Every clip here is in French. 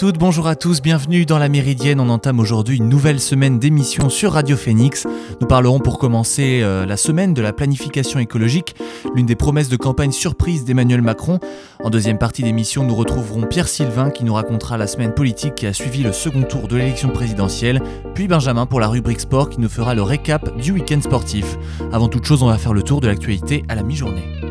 Bonjour à tous, bienvenue dans la Méridienne. On entame aujourd'hui une nouvelle semaine d'émission sur Radio Phoenix. Nous parlerons pour commencer euh, la semaine de la planification écologique, l'une des promesses de campagne surprise d'Emmanuel Macron. En deuxième partie d'émission, nous retrouverons Pierre Sylvain qui nous racontera la semaine politique qui a suivi le second tour de l'élection présidentielle, puis Benjamin pour la rubrique sport qui nous fera le récap du week-end sportif. Avant toute chose, on va faire le tour de l'actualité à la mi-journée.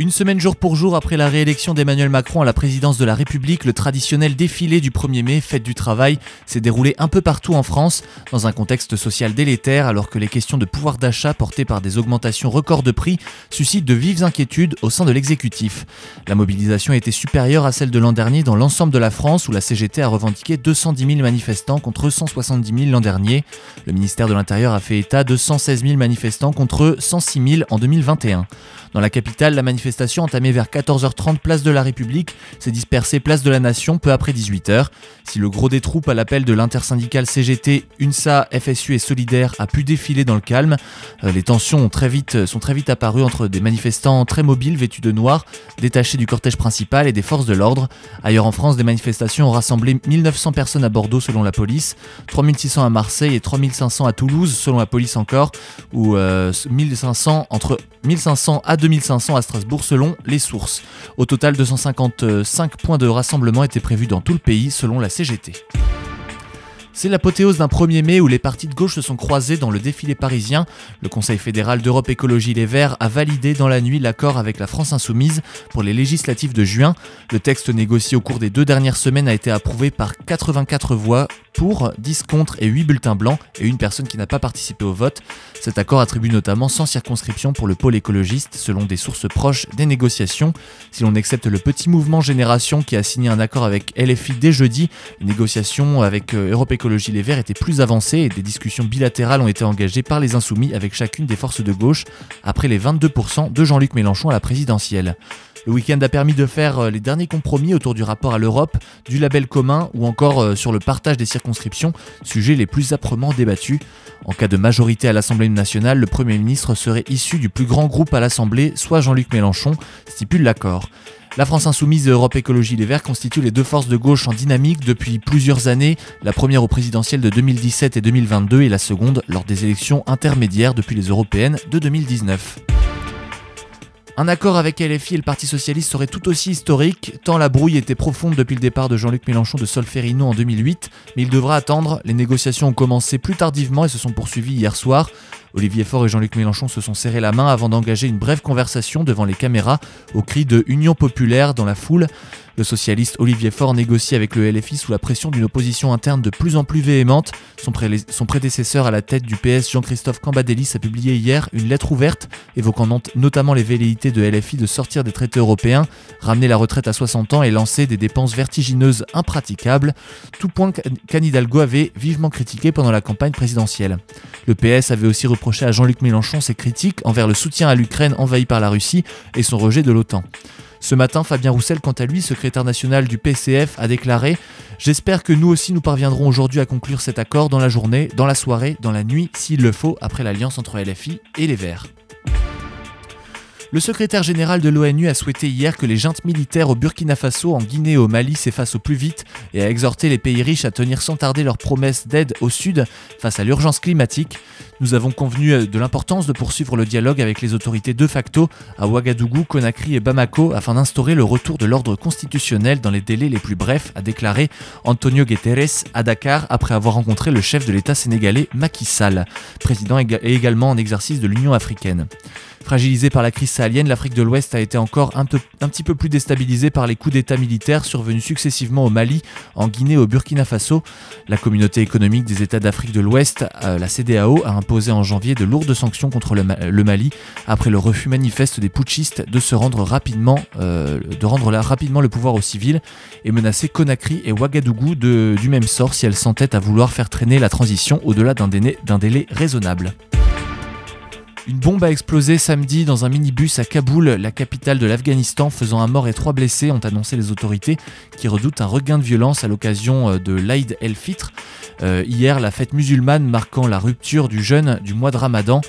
Une semaine jour pour jour après la réélection d'Emmanuel Macron à la présidence de la République, le traditionnel défilé du 1er mai, fête du travail, s'est déroulé un peu partout en France, dans un contexte social délétère, alors que les questions de pouvoir d'achat portées par des augmentations records de prix suscitent de vives inquiétudes au sein de l'exécutif. La mobilisation été supérieure à celle de l'an dernier dans l'ensemble de la France, où la CGT a revendiqué 210 000 manifestants contre 170 000 l'an dernier. Le ministère de l'Intérieur a fait état de 116 000 manifestants contre 106 000 en 2021. Dans la capitale, la manifestation entamée vers 14h30 place de la République s'est dispersée place de la Nation peu après 18h. Si le gros des troupes à l'appel de l'intersyndicale CGT, UNSA, FSU et Solidaire a pu défiler dans le calme, euh, les tensions sont très vite apparues entre des manifestants très mobiles vêtus de noir, détachés du cortège principal et des forces de l'ordre. Ailleurs en France, des manifestations ont rassemblé 1900 personnes à Bordeaux selon la police, 3600 à Marseille et 3500 à Toulouse selon la police encore, ou 1500 euh, entre 1500 à 2500 à Strasbourg selon les sources. Au total, 255 points de rassemblement étaient prévus dans tout le pays selon la CGT. C'est l'apothéose d'un 1er mai où les partis de gauche se sont croisés dans le défilé parisien. Le Conseil fédéral d'Europe Écologie Les Verts a validé dans la nuit l'accord avec la France Insoumise pour les législatives de juin. Le texte négocié au cours des deux dernières semaines a été approuvé par 84 voix pour, 10 contre et 8 bulletins blancs et une personne qui n'a pas participé au vote. Cet accord attribue notamment 100 circonscriptions pour le pôle écologiste selon des sources proches des négociations. Si l'on accepte le petit mouvement Génération qui a signé un accord avec LFI dès jeudi, les négociations avec euh, Europe Écologie Les Verts étaient plus avancées et des discussions bilatérales ont été engagées par les insoumis avec chacune des forces de gauche après les 22% de Jean-Luc Mélenchon à la présidentielle. Le week-end a permis de faire euh, les derniers compromis autour du rapport à l'Europe, du label commun ou encore euh, sur le partage des circonscriptions, sujets les plus âprement débattus. En cas de majorité à l'Assemblée nationale, le Premier ministre serait issu du plus grand groupe à l'Assemblée, soit Jean-Luc Mélenchon, stipule l'accord. La France Insoumise et Europe Écologie Les Verts constituent les deux forces de gauche en dynamique depuis plusieurs années, la première au présidentiel de 2017 et 2022 et la seconde lors des élections intermédiaires depuis les européennes de 2019. Un accord avec LFI et le Parti Socialiste serait tout aussi historique, tant la brouille était profonde depuis le départ de Jean-Luc Mélenchon de Solferino en 2008, mais il devra attendre, les négociations ont commencé plus tardivement et se sont poursuivies hier soir. Olivier Faure et Jean-Luc Mélenchon se sont serrés la main avant d'engager une brève conversation devant les caméras au cri de Union populaire dans la foule. Le socialiste Olivier Faure négocie avec le LFI sous la pression d'une opposition interne de plus en plus véhémente. Son, prédécesseur à la tête du PS, Jean-Christophe Cambadélis, a publié hier une lettre ouverte évoquant notamment les velléités de LFI de sortir des traités européens, ramener la retraite à 60 ans et lancer des dépenses vertigineuses impraticables, tout point qu'Anne Hidalgo avait vivement critiqué pendant la campagne présidentielle. Le PS avait aussi reproché à Jean-Luc Mélenchon ses critiques envers le soutien à l'Ukraine envahie par la Russie et son rejet de l'OTAN. Ce matin, Fabien Roussel, quant à lui, secrétaire national du PCF, a déclaré J'espère que nous aussi nous parviendrons aujourd'hui à conclure cet accord dans la journée, dans la soirée, dans la nuit, s'il le faut, après l'alliance entre LFI et les Verts. Le secrétaire général de l'ONU a souhaité hier que les juntes militaires au Burkina Faso, en Guinée et au Mali s'effacent au plus vite et a exhorté les pays riches à tenir sans tarder leurs promesses d'aide au Sud face à l'urgence climatique. Nous avons convenu euh, de l'importance de poursuivre le dialogue avec les autorités de facto à Ouagadougou, Conakry et Bamako afin d'instaurer le retour de l'ordre constitutionnel dans les délais les plus brefs, a déclaré Antonio Guterres à Dakar après avoir rencontré le chef de l'État sénégalais Macky Sall, président et également en exercice de l'Union africaine. Fragilisée par la crise sahélienne, l'Afrique de l'Ouest a été encore un, petit peu plus déstabilisée par les coups d'État militaires survenus successivement au Mali, en Guinée au Burkina Faso. La communauté économique des États d'Afrique de l'Ouest, euh, la CDAO, a imposé en janvier de lourdes sanctions contre le, Mali après le refus manifeste des putschistes de se rendre rapidement, euh, rapidement le pouvoir aux civils et menacer Conakry et Ouagadougou du même sort si elles s'entêtent à vouloir faire traîner la transition au-delà d'un délai raisonnable. Une bombe a explosé samedi dans un minibus à Kaboul, la capitale de l'Afghanistan, faisant un mort et trois blessés, ont annoncé les autorités qui redoutent un regain de violence à l'occasion euh, de l'Aïd el-Fitr. Euh, hier, la fête musulmane marquant la rupture du jeûne du mois de Ramadan.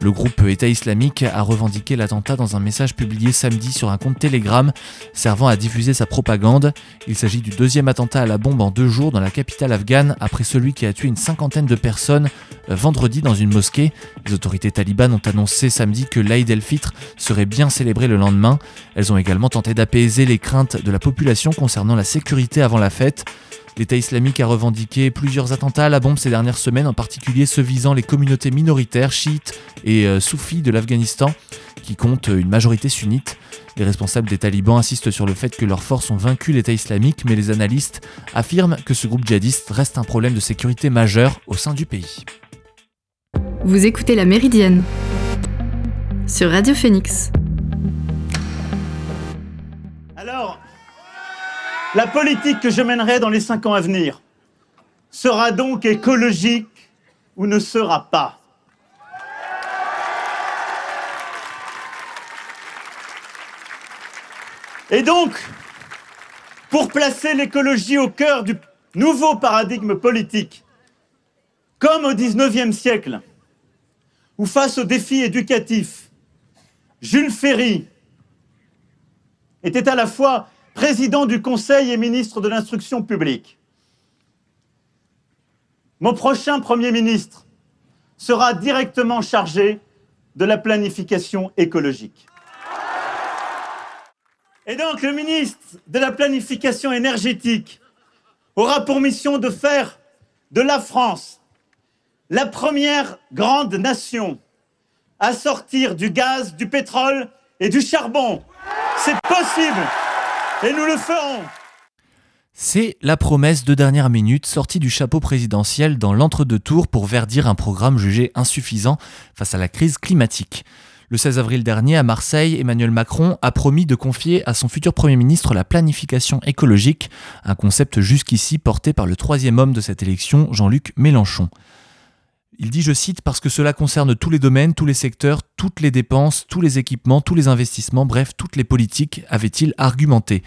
Le groupe État islamique a revendiqué l'attentat dans un message publié samedi sur un compte Telegram servant à diffuser sa propagande. Il s'agit du deuxième attentat à la bombe en deux jours dans la capitale afghane après celui qui a tué une cinquantaine de personnes euh, vendredi dans une mosquée. Les autorités talibanes ont annoncé samedi que l'Aïd el-Fitr serait bien célébré le lendemain. Elles ont également tenté d'apaiser les craintes de la population concernant la sécurité avant la fête. L'État islamique a revendiqué plusieurs attentats à la bombe ces dernières semaines, en particulier ceux visant les communautés minoritaires chiites et euh, soufis de l'Afghanistan, qui comptent une majorité sunnite. Les responsables des talibans insistent sur le fait que leurs forces ont vaincu l'État islamique, mais les analystes affirment que ce groupe djihadiste reste un problème de sécurité majeur au sein du pays. Vous écoutez La Méridienne sur Radio Phoenix. La politique que je mènerai dans les cinq ans à venir sera donc écologique ou ne sera pas. Et donc, pour placer l'écologie au cœur du nouveau paradigme politique, comme au XIXe siècle, ou face aux défis éducatifs, Jules Ferry était à la fois président du Conseil et ministre de l'Instruction publique. Mon prochain Premier ministre sera directement chargé de la planification écologique. Et donc le ministre de la planification énergétique aura pour mission de faire de la France la première grande nation à sortir du gaz, du pétrole et du charbon. C'est possible. Et nous le ferons c'est la promesse de dernière minute sortie du chapeau présidentiel dans l'entre-deux tours pour verdir un programme jugé insuffisant face à la crise climatique. Le 16 avril dernier, à Marseille, Emmanuel Macron a promis de confier à son futur Premier ministre la planification écologique, un concept jusqu'ici porté par le troisième homme de cette élection, Jean-Luc Mélenchon. Il dit, je cite, parce que cela concerne tous les domaines, tous les secteurs, toutes les dépenses, tous les équipements, tous les investissements, bref, toutes les politiques, avait-il argumenté.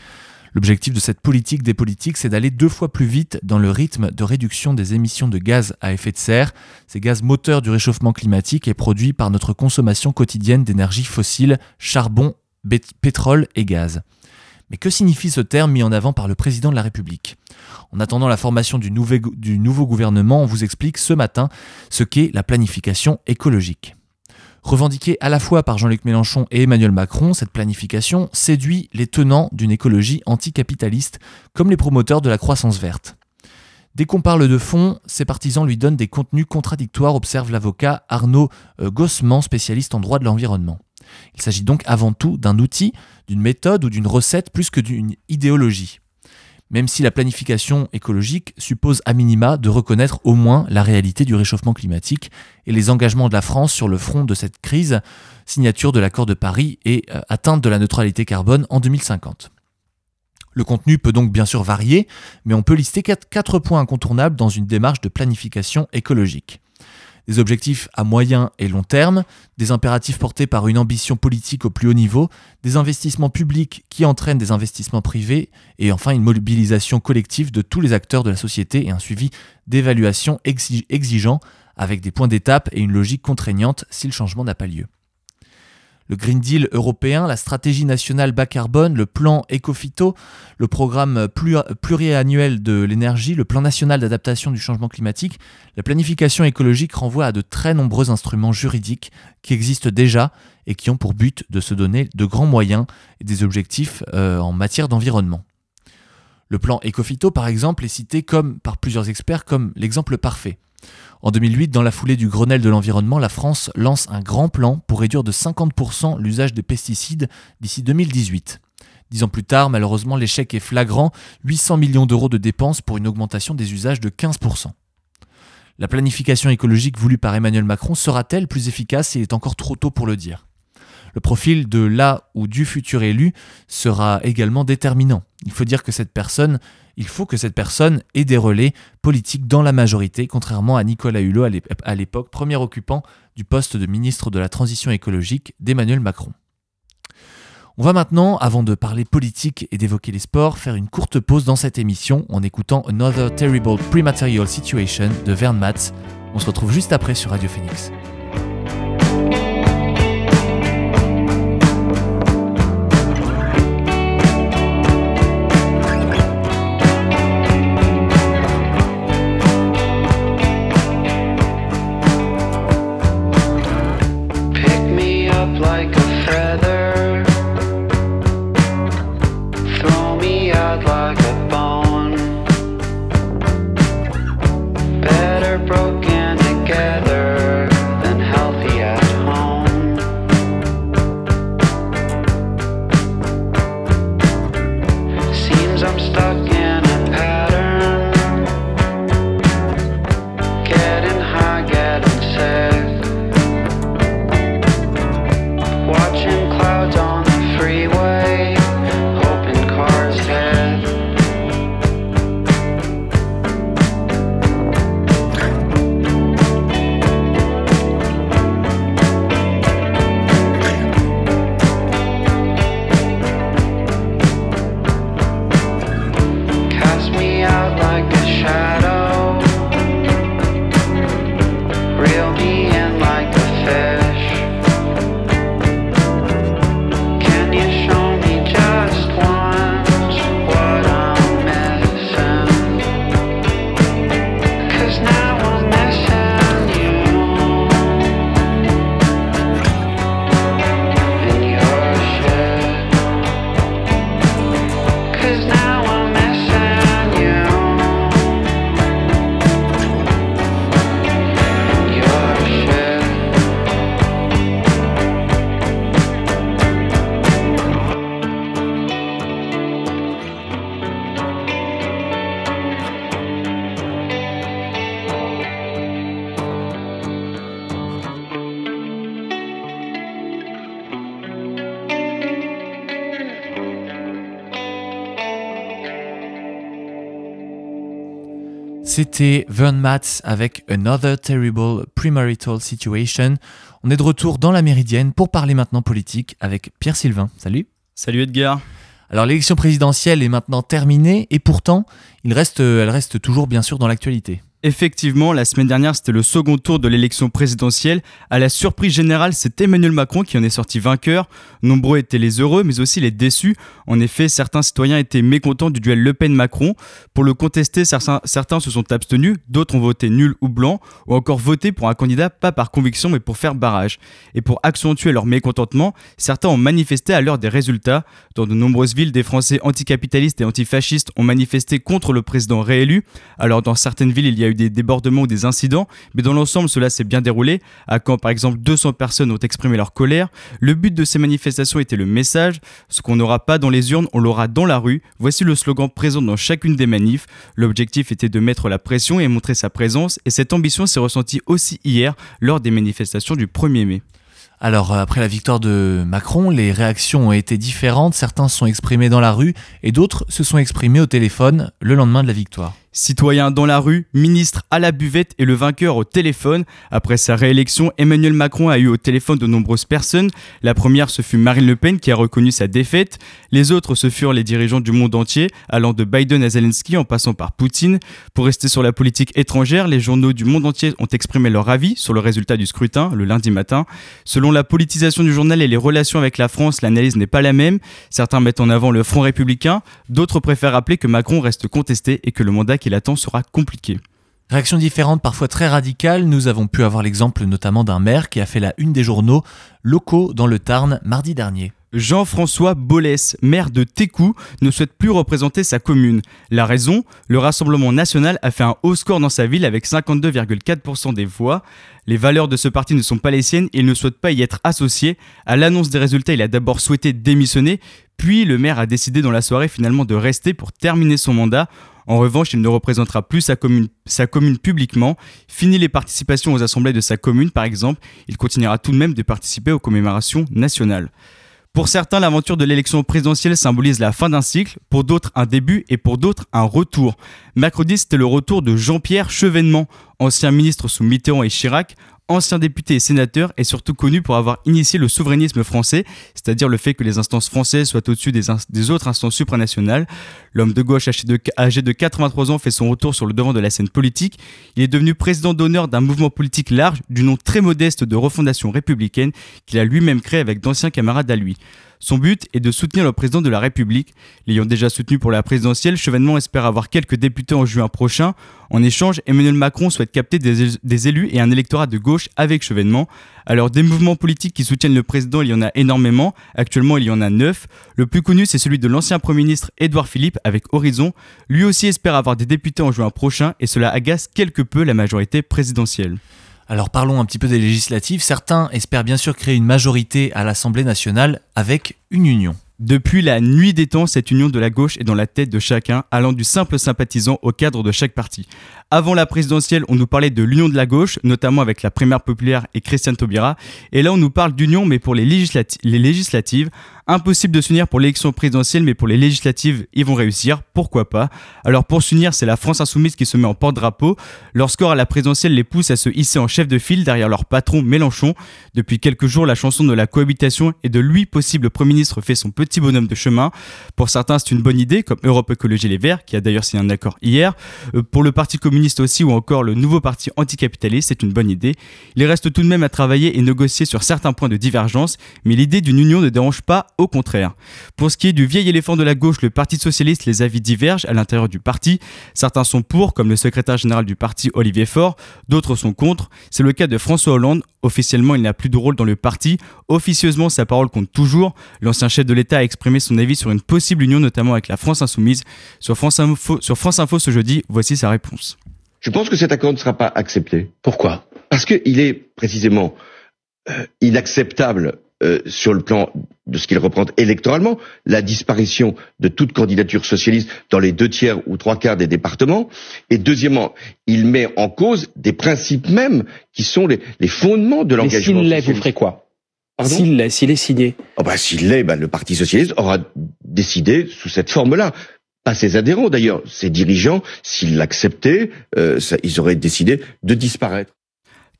L'objectif de cette politique des politiques, c'est d'aller deux fois plus vite dans le rythme de réduction des émissions de gaz à effet de serre, ces gaz moteurs du réchauffement climatique et produits par notre consommation quotidienne d'énergie fossile, charbon, pétrole et gaz. Mais que signifie ce terme mis en avant par le président de la République? En attendant la formation du, nouveau gouvernement, on vous explique ce matin ce qu'est la planification écologique. Revendiquée à la fois par Jean-Luc Mélenchon et Emmanuel Macron, cette planification séduit les tenants d'une écologie anticapitaliste, comme les promoteurs de la croissance verte. Dès qu'on parle de fond, ces partisans lui donnent des contenus contradictoires, observe l'avocat Arnaud euh, Gossman, spécialiste en droit de l'environnement. Il s'agit donc avant tout d'un outil, d'une méthode ou d'une recette plus que d'une idéologie. Même si la planification écologique suppose à minima de reconnaître au moins la réalité du réchauffement climatique et les engagements de la France sur le front de cette crise, signature de l'accord de Paris et euh, atteinte de la neutralité carbone en 2050. Le contenu peut donc bien sûr varier, mais on peut lister quatre points incontournables dans une démarche de planification écologique des objectifs à moyen et long terme, des impératifs portés par une ambition politique au plus haut niveau, des investissements publics qui entraînent des investissements privés, et enfin une mobilisation collective de tous les acteurs de la société et un suivi d'évaluation exigeant avec des points d'étape et une logique contraignante si le changement n'a pas lieu le Green Deal européen, la stratégie nationale bas carbone, le plan Ecofito, le programme pluriannuel de l'énergie, le plan national d'adaptation du changement climatique, la planification écologique renvoie à de très nombreux instruments juridiques qui existent déjà et qui ont pour but de se donner de grands moyens et des objectifs euh, en matière d'environnement. Le plan Ecofito, par exemple, est cité par plusieurs experts comme l'exemple parfait. En 2008, dans la foulée du Grenelle de l'environnement, la France lance un grand plan pour réduire de 50% l'usage des pesticides d'ici 2018. Dix ans plus tard, malheureusement, l'échec est flagrant, 800 millions d'euros de dépenses pour une augmentation des usages de 15%. La planification écologique voulue par Emmanuel Macron sera-t-elle plus efficace Il est encore trop tôt pour le dire? Le profil de la ou du futur élu sera également déterminant. Il faut dire que cette personne, il faut que cette personne ait des relais politiques dans la majorité, contrairement à Nicolas Hulot à l'époque, premier occupant du poste de ministre de la Transition écologique d'Emmanuel Macron. On va maintenant, avant de parler politique et d'évoquer les sports, faire une courte pause dans cette émission en écoutant Another Terrible Prematerial Situation de Vern Matz. On se retrouve juste après sur Radio Phoenix. C'était Vern Matz avec Another Terrible Premarital Situation. On est de retour dans la Méridienne pour parler maintenant politique avec Pierre Sylvain. Salut. Salut Edgar. Alors l'élection présidentielle est maintenant terminée et pourtant, il reste, elle reste toujours bien sûr dans l'actualité. Effectivement, la semaine dernière, c'était le second tour de l'élection présidentielle. À la surprise générale, c'est Emmanuel Macron qui en est sorti vainqueur. Nombreux étaient les heureux, mais aussi les déçus. En effet, certains citoyens étaient mécontents du duel Le Pen-Macron. Pour le contester, certains, se sont abstenus, d'autres ont voté nul ou blanc, ou encore voté pour un candidat pas par conviction, mais pour faire barrage. Et pour accentuer leur mécontentement, certains ont manifesté à l'heure des résultats. Dans de nombreuses villes, des Français anticapitalistes et antifascistes ont manifesté contre le président réélu. Alors dans certaines villes, il y a eu des débordements ou des incidents, mais dans l'ensemble, cela s'est bien déroulé. À quand, par exemple, 200 personnes ont exprimé leur colère. Le but de ces manifestations était le message ce qu'on n'aura pas dans les urnes, on l'aura dans la rue. Voici le slogan présent dans chacune des manifs. L'objectif était de mettre la pression et montrer sa présence, et cette ambition s'est ressentie aussi hier lors des manifestations du 1er mai. Alors, euh, après la victoire de Macron, les réactions ont été différentes. Certains se sont exprimés dans la rue et d'autres se sont exprimés au téléphone le lendemain de la victoire. Citoyen dans la rue, ministre à la buvette et le vainqueur au téléphone. Après sa réélection, Emmanuel Macron a eu au téléphone de nombreuses personnes. La première, ce fut Marine Le Pen qui a reconnu sa défaite. Les autres, ce furent les dirigeants du monde entier, allant de Biden à Zelensky en passant par Poutine. Pour rester sur la politique étrangère, les journaux du monde entier ont exprimé leur avis sur le résultat du scrutin le lundi matin. Selon la politisation du journal et les relations avec la France, l'analyse n'est pas la même. Certains mettent en avant le Front républicain, d'autres préfèrent rappeler que Macron reste contesté et que le mandat qui l'attend sera compliqué. Réactions différentes, parfois très radicales. Nous avons pu avoir l'exemple notamment d'un maire qui a fait la une des journaux locaux dans le Tarn mardi dernier. Jean-François Bollès, maire de Técou, ne souhaite plus représenter sa commune. La raison Le Rassemblement national a fait un haut score dans sa ville avec 52,4% des voix. Les valeurs de ce parti ne sont pas les siennes et il ne souhaite pas y être associé. À l'annonce des résultats, il a d'abord souhaité démissionner, puis le maire a décidé dans la soirée finalement de rester pour terminer son mandat. En revanche, il ne représentera plus sa commune, sa commune publiquement. Fini les participations aux assemblées de sa commune, par exemple, il continuera tout de même de participer aux commémorations nationales. Pour certains, l'aventure de l'élection présidentielle symbolise la fin d'un cycle, pour d'autres un début et pour d'autres un retour. Mercredi, c'était le retour de Jean-Pierre Chevènement, ancien ministre sous Mitterrand et Chirac, ancien député et sénateur et surtout connu pour avoir initié le souverainisme français, c'est-à-dire le fait que les instances françaises soient au-dessus des, autres instances supranationales. L'homme de gauche de, âgé de 83 ans fait son retour sur le devant de la scène politique. Il est devenu président d'honneur d'un mouvement politique large du nom très modeste de Refondation républicaine qu'il a lui-même créé avec d'anciens camarades à lui. Son but est de soutenir le président de la République. L'ayant déjà soutenu pour la présidentielle, Chevènement espère avoir quelques députés en juin prochain. En échange, Emmanuel Macron souhaite capter des, élus et un électorat de gauche avec Chevènement. Alors des mouvements politiques qui soutiennent le président, il y en a énormément. Actuellement, il y en a neuf. Le plus connu, c'est celui de l'ancien Premier ministre Édouard Philippe avec Horizon. Lui aussi espère avoir des députés en juin prochain et cela agace quelque peu la majorité présidentielle. Alors parlons un petit peu des législatives. Certains espèrent bien sûr créer une majorité à l'Assemblée nationale avec une union. Depuis la nuit des temps, cette union de la gauche est dans la tête de chacun, allant du simple sympathisant au cadre de chaque parti. Avant la présidentielle, on nous parlait de l'union de la gauche, notamment avec la primaire populaire et Christiane Taubira. Et là, on nous parle d'union, mais pour les, les législatives. Impossible de s'unir pour l'élection présidentielle, mais pour les législatives, ils vont réussir. Pourquoi pas? Alors pour s'unir, c'est la France insoumise qui se met en porte-drapeau. Leur score à la présidentielle les pousse à se hisser en chef de file derrière leur patron Mélenchon. Depuis quelques jours, la chanson de la cohabitation et de lui possible Premier ministre fait son petit bonhomme de chemin. Pour certains, c'est une bonne idée, comme Europe Écologie Les Verts, qui a d'ailleurs signé un accord hier. Euh, pour le Parti communiste aussi, ou encore le nouveau parti anticapitaliste, c'est une bonne idée. Il reste tout de même à travailler et négocier sur certains points de divergence, mais l'idée d'une union ne dérange pas au contraire. Pour ce qui est du vieil éléphant de la gauche, le Parti socialiste, les avis divergent à l'intérieur du parti. Certains sont pour, comme le secrétaire général du parti Olivier Faure, d'autres sont contre. C'est le cas de François Hollande. Officiellement, il n'a plus de rôle dans le parti. Officieusement, sa parole compte toujours. L'ancien chef de l'État a exprimé son avis sur une possible union, notamment avec la France Insoumise. Sur France Info, sur France Info ce jeudi, voici sa réponse. Je pense que cet accord ne sera pas accepté. Pourquoi? Parce qu'il est précisément euh, inacceptable euh, sur le plan de ce qu'il représente électoralement, la disparition de toute candidature socialiste dans les deux tiers ou trois quarts des départements. Et deuxièmement, il met en cause des principes mêmes qui sont les, fondements de l'engagement. S'il l'est, vous ferez quoi? S'il l'est, s'il est signé. Oh bah, s'il l'est, bah, le Parti socialiste aura décidé sous cette forme-là. Pas ses adhérents d'ailleurs, ses dirigeants, s'ils l'acceptaient, euh, ils auraient décidé de disparaître.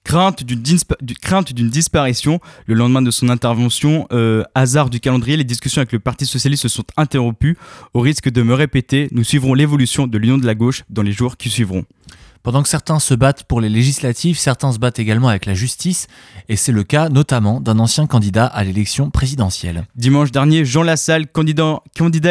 Crainte d'une, disparition. Le lendemain de son intervention, euh, hasard du calendrier, les discussions avec le Parti Socialiste se sont interrompues. Au risque de me répéter, nous suivrons l'évolution de l'Union de la gauche dans les jours qui suivront. Pendant que certains se battent pour les législatives, certains se battent également avec la justice, et c'est le cas notamment d'un ancien candidat à l'élection présidentielle. Dimanche dernier, Jean Lassalle, candidat,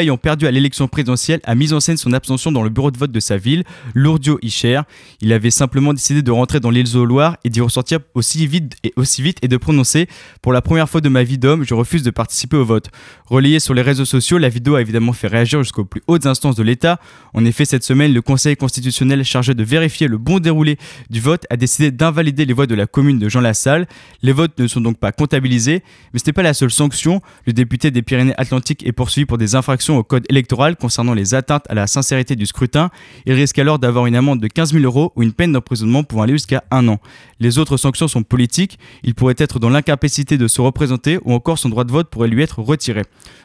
ayant perdu à l'élection présidentielle, a mis en scène son abstention dans le bureau de vote de sa ville, Lourdio-Icher. Il avait simplement décidé de rentrer dans l'île Loire et d'y ressortir aussi vite, et aussi vite et de prononcer Pour la première fois de ma vie d'homme, je refuse de participer au vote. Relayée sur les réseaux sociaux, la vidéo a évidemment fait réagir jusqu'aux plus hautes instances de l'État. En effet, cette semaine, le Conseil constitutionnel chargé de vérifier le bon déroulé du vote, a décidé d'invalider les voix de la commune de Jean Lassalle. Les votes ne sont donc pas comptabilisés, mais ce n'est pas la seule sanction. Le député des Pyrénées-Atlantiques est poursuivi pour des infractions au code électoral concernant les atteintes à la sincérité du scrutin. Il risque alors d'avoir une amende de 15 000 euros ou une peine d'emprisonnement pouvant aller jusqu'à un an. Les autres sanctions sont politiques. Il pourrait être dans l'incapacité de se représenter ou encore son droit de vote pourrait lui être retiré.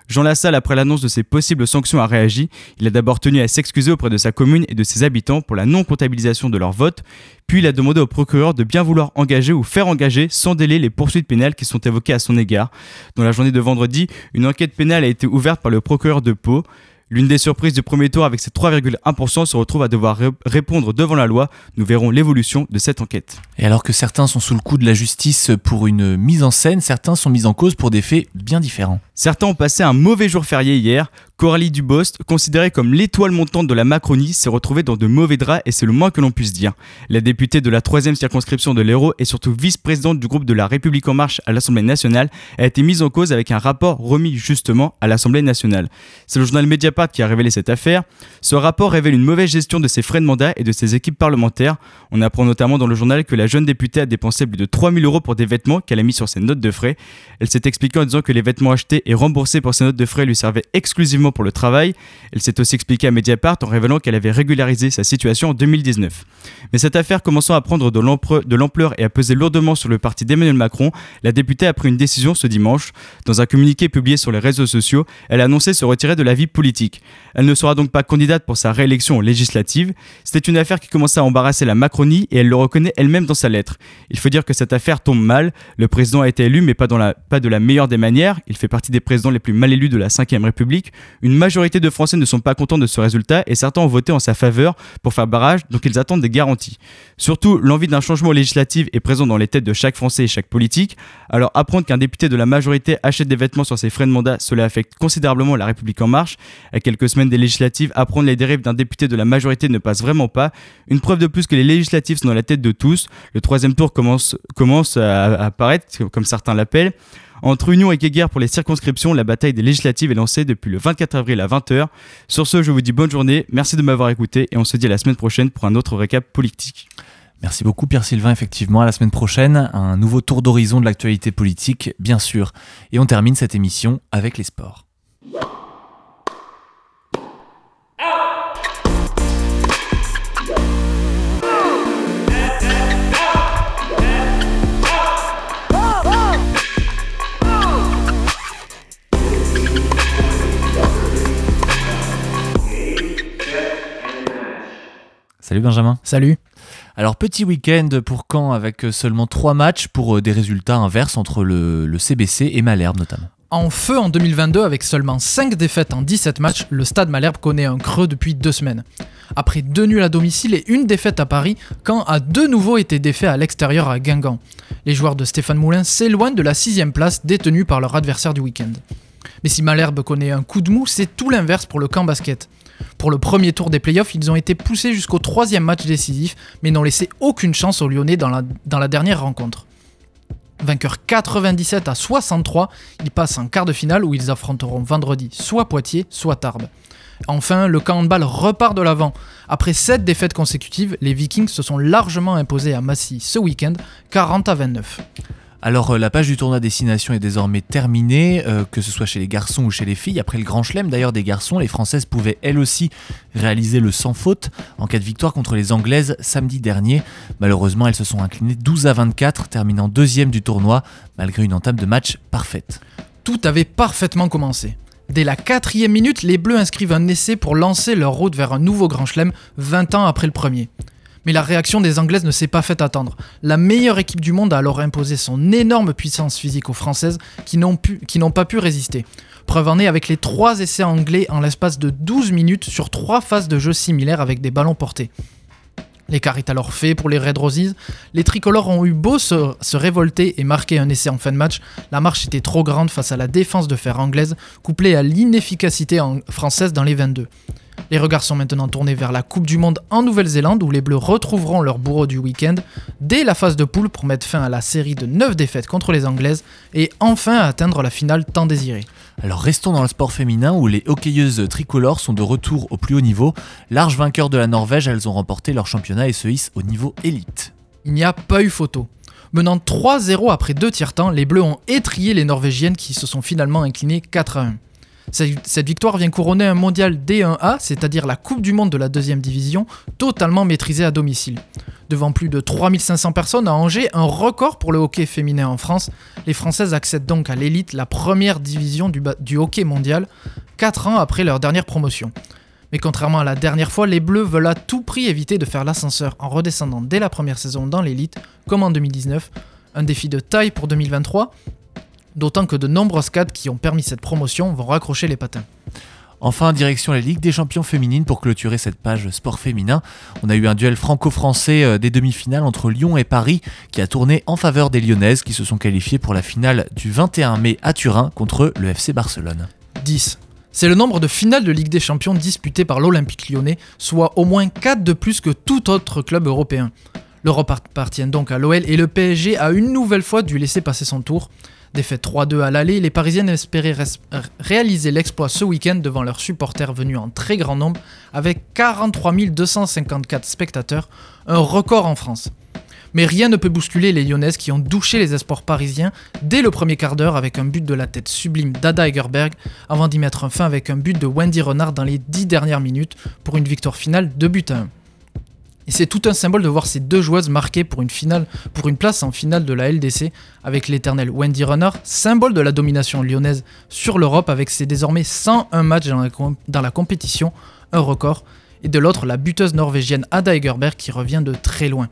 Jean Lassalle, après l'annonce de ces possibles sanctions, a réagi. Il a d'abord tenu à s'excuser auprès de sa commune et de ses habitants pour la non-comptabilisation de leur vote, puis il a demandé au procureur de bien vouloir engager ou faire engager sans délai les poursuites pénales qui sont évoquées à son égard. Dans la journée de vendredi, une enquête pénale a été ouverte par le procureur de Pau. L'une des surprises du premier tour avec ses 3,1% se retrouve à devoir répondre devant la loi. Nous verrons l'évolution de cette enquête. Et alors que certains sont sous le coup de la justice pour une mise en scène, certains sont mis en cause pour des faits bien différents. Certains ont passé un mauvais jour férié hier. Coralie Dubost, considérée comme l'étoile montante de la Macronie, s'est retrouvée dans de mauvais draps et c'est le moins que l'on puisse dire. La députée de la troisième circonscription de l'Hérault et surtout vice-présidente du groupe de la République en marche à l'Assemblée nationale a été mise en cause avec un rapport remis justement à l'Assemblée nationale. C'est le journal Mediapart qui a révélé cette affaire. Ce rapport révèle une mauvaise gestion de ses frais de mandat et de ses équipes parlementaires. On apprend notamment dans le journal que la jeune députée a dépensé plus de 3000 euros pour des vêtements qu'elle a mis sur ses notes de frais. Elle s'est expliquée en disant que les vêtements achetés et remboursés pour ses notes de frais lui servaient exclusivement pour le travail. Elle s'est aussi expliquée à Mediapart en révélant qu'elle avait régularisé sa situation en 2019. Mais cette affaire commençant à prendre de l'ampleur et à peser lourdement sur le parti d'Emmanuel Macron, la députée a pris une décision ce dimanche. Dans un communiqué publié sur les réseaux sociaux, elle a annoncé se retirer de la vie politique. Elle ne sera donc pas candidate pour sa réélection législative. C'était une affaire qui commençait à embarrasser la Macronie et elle le reconnaît elle-même dans sa lettre. Il faut dire que cette affaire tombe mal. Le président a été élu, mais pas, pas de la meilleure des manières. Il fait partie des présidents les plus mal élus de la Ve République. Une majorité de Français ne sont pas contents de ce résultat et certains ont voté en sa faveur pour faire barrage, donc ils attendent des garanties. Surtout, l'envie d'un changement législatif est présent dans les têtes de chaque Français et chaque politique. Alors apprendre qu'un député de la majorité achète des vêtements sur ses frais de mandat, cela affecte considérablement la République en marche. À quelques semaines des législatives, apprendre les dérives d'un député de la majorité ne passe vraiment pas. Une preuve de plus que les législatives sont dans la tête de tous. Le troisième tour commence, commence à apparaître, comme certains l'appellent. Entre Union et Guéguerre pour les circonscriptions, la bataille des législatives est lancée depuis le 24 avril à 20h. Sur ce, je vous dis bonne journée, merci de m'avoir écouté et on se dit à la semaine prochaine pour un autre récap politique. Merci beaucoup Pierre Sylvain, effectivement, à la semaine prochaine, un nouveau tour d'horizon de l'actualité politique, bien sûr. Et on termine cette émission avec les sports. Salut Benjamin. Salut. Alors petit week-end pour Caen avec seulement trois matchs pour euh, des résultats inverses entre le, CBC et Malherbe notamment. En feu en 2022 avec seulement 5 défaites en 17 matchs, le stade Malherbe connaît un creux depuis deux semaines. Après deux nuls à domicile et une défaite à Paris, Caen a de nouveau été défait à l'extérieur à Guingamp. Les joueurs de Stéphane Moulin s'éloignent de la sixième place détenue par leur adversaire du week-end. Mais si Malherbe connaît un coup de mou, c'est tout l'inverse pour le camp basket. Pour le premier tour des playoffs, ils ont été poussés jusqu'au troisième match décisif, mais n'ont laissé aucune chance aux Lyonnais dans la, dernière rencontre. Vainqueur 97 à 63, ils passent en quart de finale où ils affronteront vendredi soit Poitiers, soit Tarbes. Enfin, le camp repart de l'avant. Après 7 défaites consécutives, les Vikings se sont largement imposés à Massy ce week-end, 40 à 29. Alors euh, la page du tournoi destination est désormais terminée, euh, que ce soit chez les garçons ou chez les filles. Après le grand chelem d'ailleurs des garçons, les Françaises pouvaient elles aussi réaliser le sans faute en cas de victoire contre les Anglaises samedi dernier. Malheureusement, elles se sont inclinées 12 à 24, terminant deuxième du tournoi, malgré une entame de match parfaite. Tout avait parfaitement commencé. Dès la quatrième minute, les Bleus inscrivent un essai pour lancer leur route vers un nouveau grand chelem 20 ans après le premier mais la réaction des Anglaises ne s'est pas fait attendre. La meilleure équipe du monde a alors imposé son énorme puissance physique aux Françaises qui n'ont pas pu résister. Preuve en est avec les trois essais anglais en l'espace de 12 minutes sur trois phases de jeu similaires avec des ballons portés. L'écart est alors fait pour les Red Roses. Les tricolores ont eu beau se, se, révolter et marquer un essai en fin de match, la marche était trop grande face à la défense de fer anglaise, couplée à l'inefficacité française dans les 22. Les regards sont maintenant tournés vers la Coupe du Monde en Nouvelle-Zélande où les Bleus retrouveront leur bourreau du week-end dès la phase de poule pour mettre fin à la série de 9 défaites contre les Anglaises et enfin atteindre la finale tant désirée. Alors restons dans le sport féminin où les hockeyeuses tricolores sont de retour au plus haut niveau. Large vainqueurs de la Norvège, elles ont remporté leur championnat et se hissent au niveau élite. Il n'y a pas eu photo. Menant 3-0 après deux tiers-temps, les Bleus ont étrié les Norvégiennes qui se sont finalement inclinées 4-1. Cette victoire vient couronner un mondial D1A, c'est-à-dire la Coupe du Monde de la deuxième division, totalement maîtrisée à domicile. Devant plus de 3500 personnes à Angers, un record pour le hockey féminin en France, les Françaises accèdent donc à l'élite, la première division du, hockey mondial, 4 ans après leur dernière promotion. Mais contrairement à la dernière fois, les Bleus veulent à tout prix éviter de faire l'ascenseur en redescendant dès la première saison dans l'élite, comme en 2019. Un défi de taille pour 2023, d'autant que de nombreuses cadres qui ont permis cette promotion vont raccrocher les patins. Enfin, direction la Ligue des champions féminines pour clôturer cette page sport féminin. On a eu un duel franco-français euh, des demi-finales entre Lyon et Paris qui a tourné en faveur des Lyonnaises qui se sont qualifiées pour la finale du 21 mai à Turin contre le FC Barcelone. 10. C'est le nombre de finales de Ligue des Champions disputées par l'Olympique lyonnais, soit au moins 4 de plus que tout autre club européen. L'Europe appartient donc à l'OL et le PSG a une nouvelle fois dû laisser passer son tour. Défaite 3-2 à l'aller, les Parisiennes espéraient réaliser l'exploit ce week-end devant leurs supporters venus en très grand nombre avec 43 254 spectateurs, un record en France. Mais rien ne peut bousculer les Lyonnaises qui ont douché les espoirs parisiens dès le premier quart d'heure avec un but de la tête sublime d'Ada Egerberg avant d'y mettre fin avec un but de Wendy Renard dans les 10 dernières minutes pour une victoire finale de but à 1. Et c'est tout un symbole de voir ces deux joueuses marquées pour une, place en finale de la LDC avec l'éternel Wendy Runner, symbole de la domination lyonnaise sur l'Europe avec ses désormais 101 matchs dans la, dans la compétition, un record, et de l'autre la buteuse norvégienne Ada Egerberg qui revient de très loin.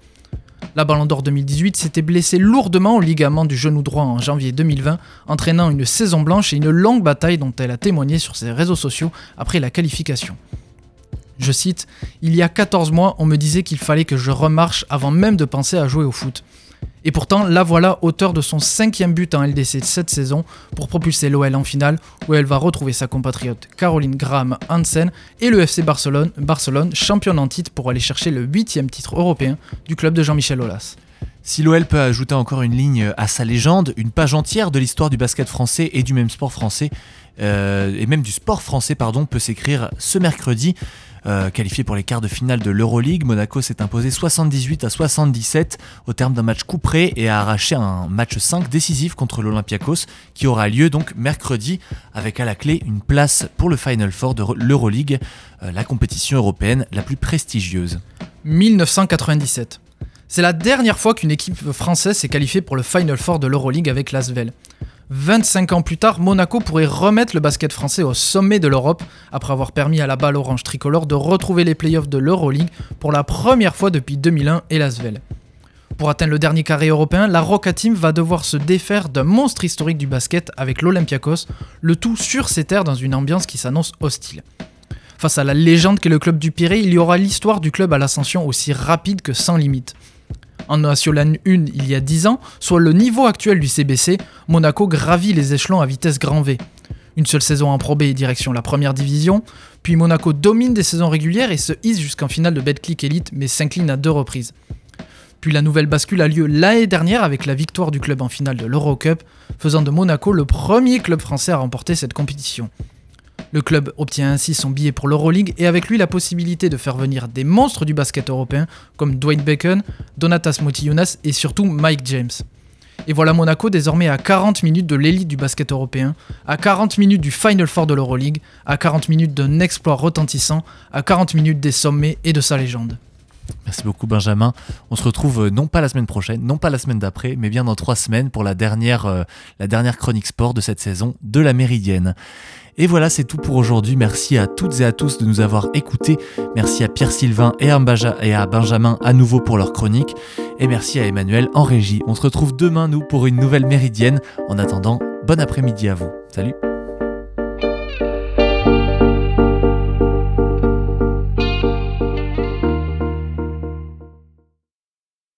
La Ballon d'Or 2018 s'était blessée lourdement au ligament du genou droit en janvier 2020, entraînant une saison blanche et une longue bataille dont elle a témoigné sur ses réseaux sociaux après la qualification. Je cite Il y a 14 mois, on me disait qu'il fallait que je remarche avant même de penser à jouer au foot. Et pourtant, la voilà auteur de son cinquième but en LDC cette saison pour propulser l'OL en finale, où elle va retrouver sa compatriote Caroline Graham Hansen et le FC Barcelone, championne en titre pour aller chercher le huitième titre européen du club de Jean-Michel Aulas. Si l'OL peut ajouter encore une ligne à sa légende, une page entière de l'histoire du basket français et du même sport français, euh, et même du sport français, pardon, peut s'écrire ce mercredi. Euh, qualifié pour les quarts de finale de l'Euroleague, Monaco s'est imposé 78 à 77 au terme d'un match couperé et a arraché un match 5 décisif contre l'Olympiakos qui aura lieu donc mercredi avec à la clé une place pour le Final Four de l'Euroleague, euh, la compétition européenne la plus prestigieuse. 1997. C'est la dernière fois qu'une équipe française s'est qualifiée pour le Final Four de l'Euroleague avec l'Asvel. 25 ans plus tard, Monaco pourrait remettre le basket français au sommet de l'Europe après avoir permis à la balle orange tricolore de retrouver les playoffs de l'Euroleague pour la première fois depuis 2001 et l'Asvel. Pour atteindre le dernier carré européen, la Roca Team va devoir se défaire d'un monstre historique du basket avec l'Olympiakos, le tout sur ses terres dans une ambiance qui s'annonce hostile. Face à la légende qu'est le club du Pirée, il y aura l'histoire du club à l'ascension aussi rapide que sans limite. En National 1 il y a 10 ans, soit le niveau actuel du CBC, Monaco gravit les échelons à vitesse grand V. Une seule saison en Pro B direction la première division, puis Monaco domine des saisons régulières et se hisse jusqu'en finale de Betclic Elite mais s'incline à deux reprises. Puis la nouvelle bascule a lieu l'année dernière avec la victoire du club en finale de l'Eurocup, faisant de Monaco le premier club français à remporter cette compétition. Le club obtient ainsi son billet pour l'Euroleague et avec lui la possibilité de faire venir des monstres du basket européen comme Dwayne Bacon, Donatas Motiejunas et surtout Mike James. Et voilà Monaco désormais à 40 minutes de l'élite du basket européen, à 40 minutes du Final Four de l'Euroleague, à 40 minutes d'un exploit retentissant, à 40 minutes des sommets et de sa légende. Merci beaucoup Benjamin. On se retrouve euh, non pas la semaine prochaine, non pas la semaine d'après, mais bien dans trois semaines pour la dernière, euh, la dernière chronique sport de cette saison de la Méridienne. Et voilà, c'est tout pour aujourd'hui. Merci à toutes et à tous de nous avoir écoutés. Merci à Pierre-Sylvain et à Benjamin à nouveau pour leur chronique. Et merci à Emmanuel en régie. On se retrouve demain, nous, pour une nouvelle méridienne. En attendant, bon après-midi à vous. Salut